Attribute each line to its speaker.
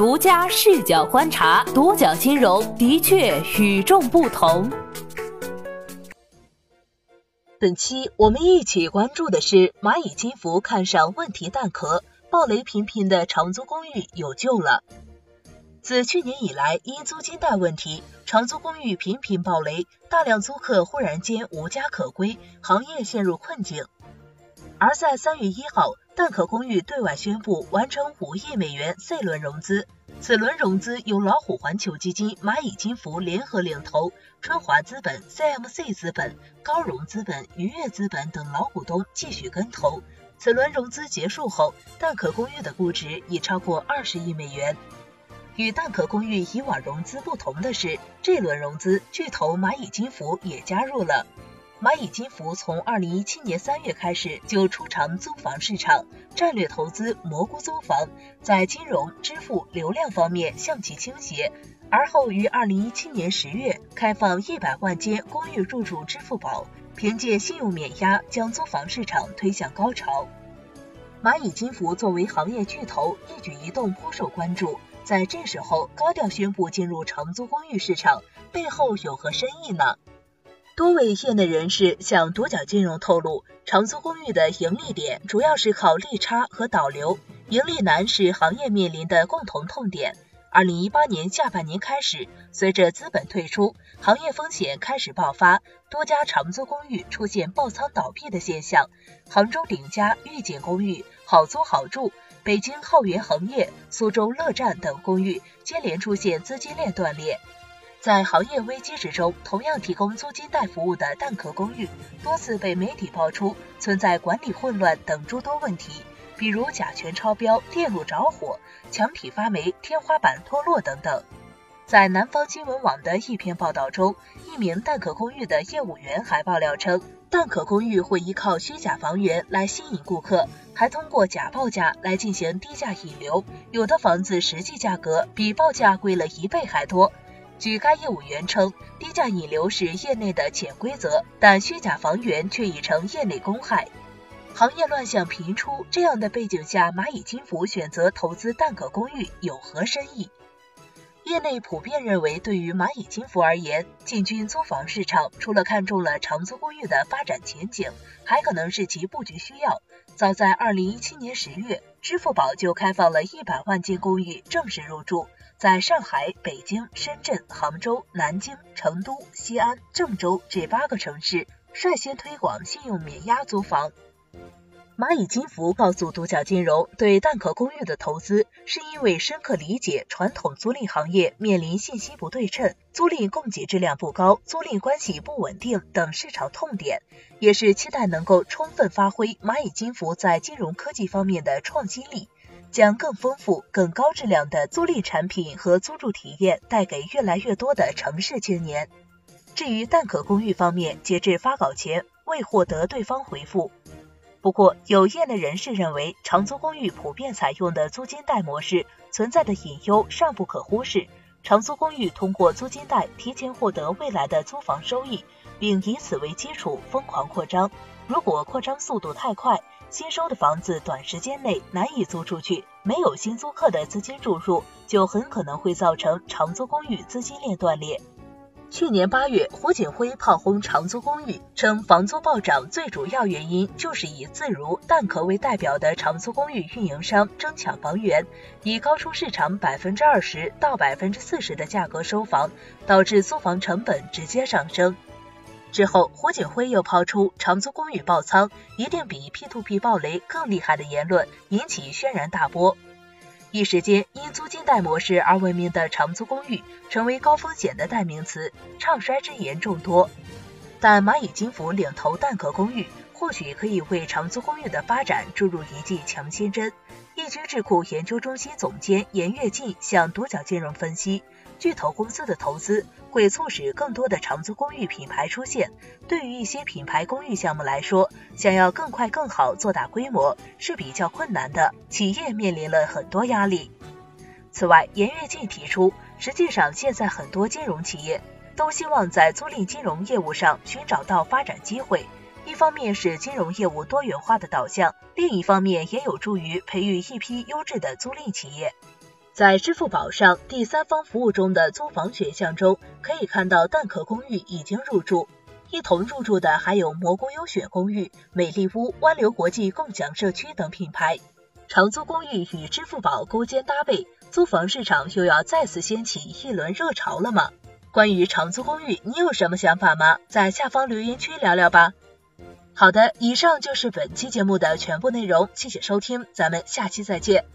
Speaker 1: 独家视角观察，独角金融的确与众不同。
Speaker 2: 本期我们一起关注的是蚂蚁金服看上问题蛋壳，暴雷频频的长租公寓有救了。自去年以来，因租金贷问题，长租公寓频频暴雷，大量租客忽然间无家可归，行业陷入困境。而在三月一号，蛋壳公寓对外宣布完成五亿美元 C 轮融资，此轮融资由老虎环球基金、蚂蚁金服联合领投，春华资本、CMC 资本、高融资本、愉悦资本等老股东继续跟投。此轮融资结束后，蛋壳公寓的估值已超过二十亿美元。与蛋壳公寓以往融资不同的是，这轮融资巨头蚂蚁金服也加入了。蚂蚁金服从二零一七年三月开始就出场租房市场，战略投资蘑菇租房，在金融、支付、流量方面向其倾斜。而后于二零一七年十月开放一百万间公寓入驻支付宝，凭借信用免押将租房市场推向高潮。蚂蚁金服作为行业巨头，一举一动颇受关注。在这时候高调宣布进入长租公寓市场，背后有何深意呢？多位业内人士向独角金融透露，长租公寓的盈利点主要是靠利差和导流，盈利难是行业面临的共同痛点。二零一八年下半年开始，随着资本退出，行业风险开始爆发，多家长租公寓出现爆仓倒闭的现象。杭州鼎家御景公寓好租好住。北京浩源恒业、苏州乐站等公寓接连出现资金链断裂，在行业危机之中，同样提供租金贷服务的蛋壳公寓多次被媒体爆出存在管理混乱等诸多问题，比如甲醛超标、电路着火、墙体发霉、天花板脱落等等。在南方新闻网的一篇报道中，一名蛋壳公寓的业务员还爆料称。蛋壳公寓会依靠虚假房源来吸引顾客，还通过假报价来进行低价引流，有的房子实际价格比报价贵了一倍还多。据该业务员称，低价引流是业内的潜规则，但虚假房源却已成业内公害，行业乱象频出。这样的背景下，蚂蚁金服选择投资蛋壳公寓有何深意？业内普遍认为，对于蚂蚁金服而言，进军租房市场，除了看中了长租公寓的发展前景，还可能是其布局需要。早在二零一七年十月，支付宝就开放了一百万间公寓正式入驻，在上海、北京、深圳、杭州、南京、成都、西安、郑州这八个城市率先推广信用免押租房。蚂蚁金服告诉独角金融，对蛋壳公寓的投资是因为深刻理解传统租赁行业面临信息不对称、租赁供给质量不高、租赁关系不稳定等市场痛点，也是期待能够充分发挥蚂蚁金服在金融科技方面的创新力，将更丰富、更高质量的租赁产品和租住体验带给越来越多的城市青年。至于蛋壳公寓方面，截至发稿前未获得对方回复。不过，有业内人士认为，长租公寓普遍采用的租金贷模式存在的隐忧尚不可忽视。长租公寓通过租金贷提前获得未来的租房收益，并以此为基础疯狂扩张。如果扩张速度太快，新收的房子短时间内难以租出去，没有新租客的资金注入，就很可能会造成长租公寓资金链断裂。去年八月，胡锦辉炮轰长租公寓，称房租暴涨最主要原因就是以自如、蛋壳为代表的长租公寓运营商争抢房源，以高出市场百分之二十到百分之四十的价格收房，导致租房成本直接上升。之后，胡锦辉又抛出长租公寓爆仓一定比 P2P 暴雷更厉害的言论，引起轩然大波。一时间，因租金贷模式而闻名的长租公寓成为高风险的代名词，唱衰之言众多。但蚂蚁金服领头蛋壳公寓，或许可以为长租公寓的发展注入一剂强心针。易居智库研究中心总监严跃进向独角金融分析。巨头公司的投资会促使更多的长租公寓品牌出现。对于一些品牌公寓项目来说，想要更快更好做大规模是比较困难的，企业面临了很多压力。此外，严跃进提出，实际上现在很多金融企业都希望在租赁金融业务上寻找到发展机会。一方面是金融业务多元化的导向，另一方面也有助于培育一批优质的租赁企业。在支付宝上第三方服务中的租房选项中，可以看到蛋壳公寓已经入住，一同入住的还有蘑菇优选公寓、美丽屋、湾流国际共享社区等品牌。长租公寓与支付宝勾肩搭背，租房市场又要再次掀起一轮热潮了吗？关于长租公寓，你有什么想法吗？在下方留言区聊聊吧。好的，以上就是本期节目的全部内容，谢谢收听，咱们下期再见。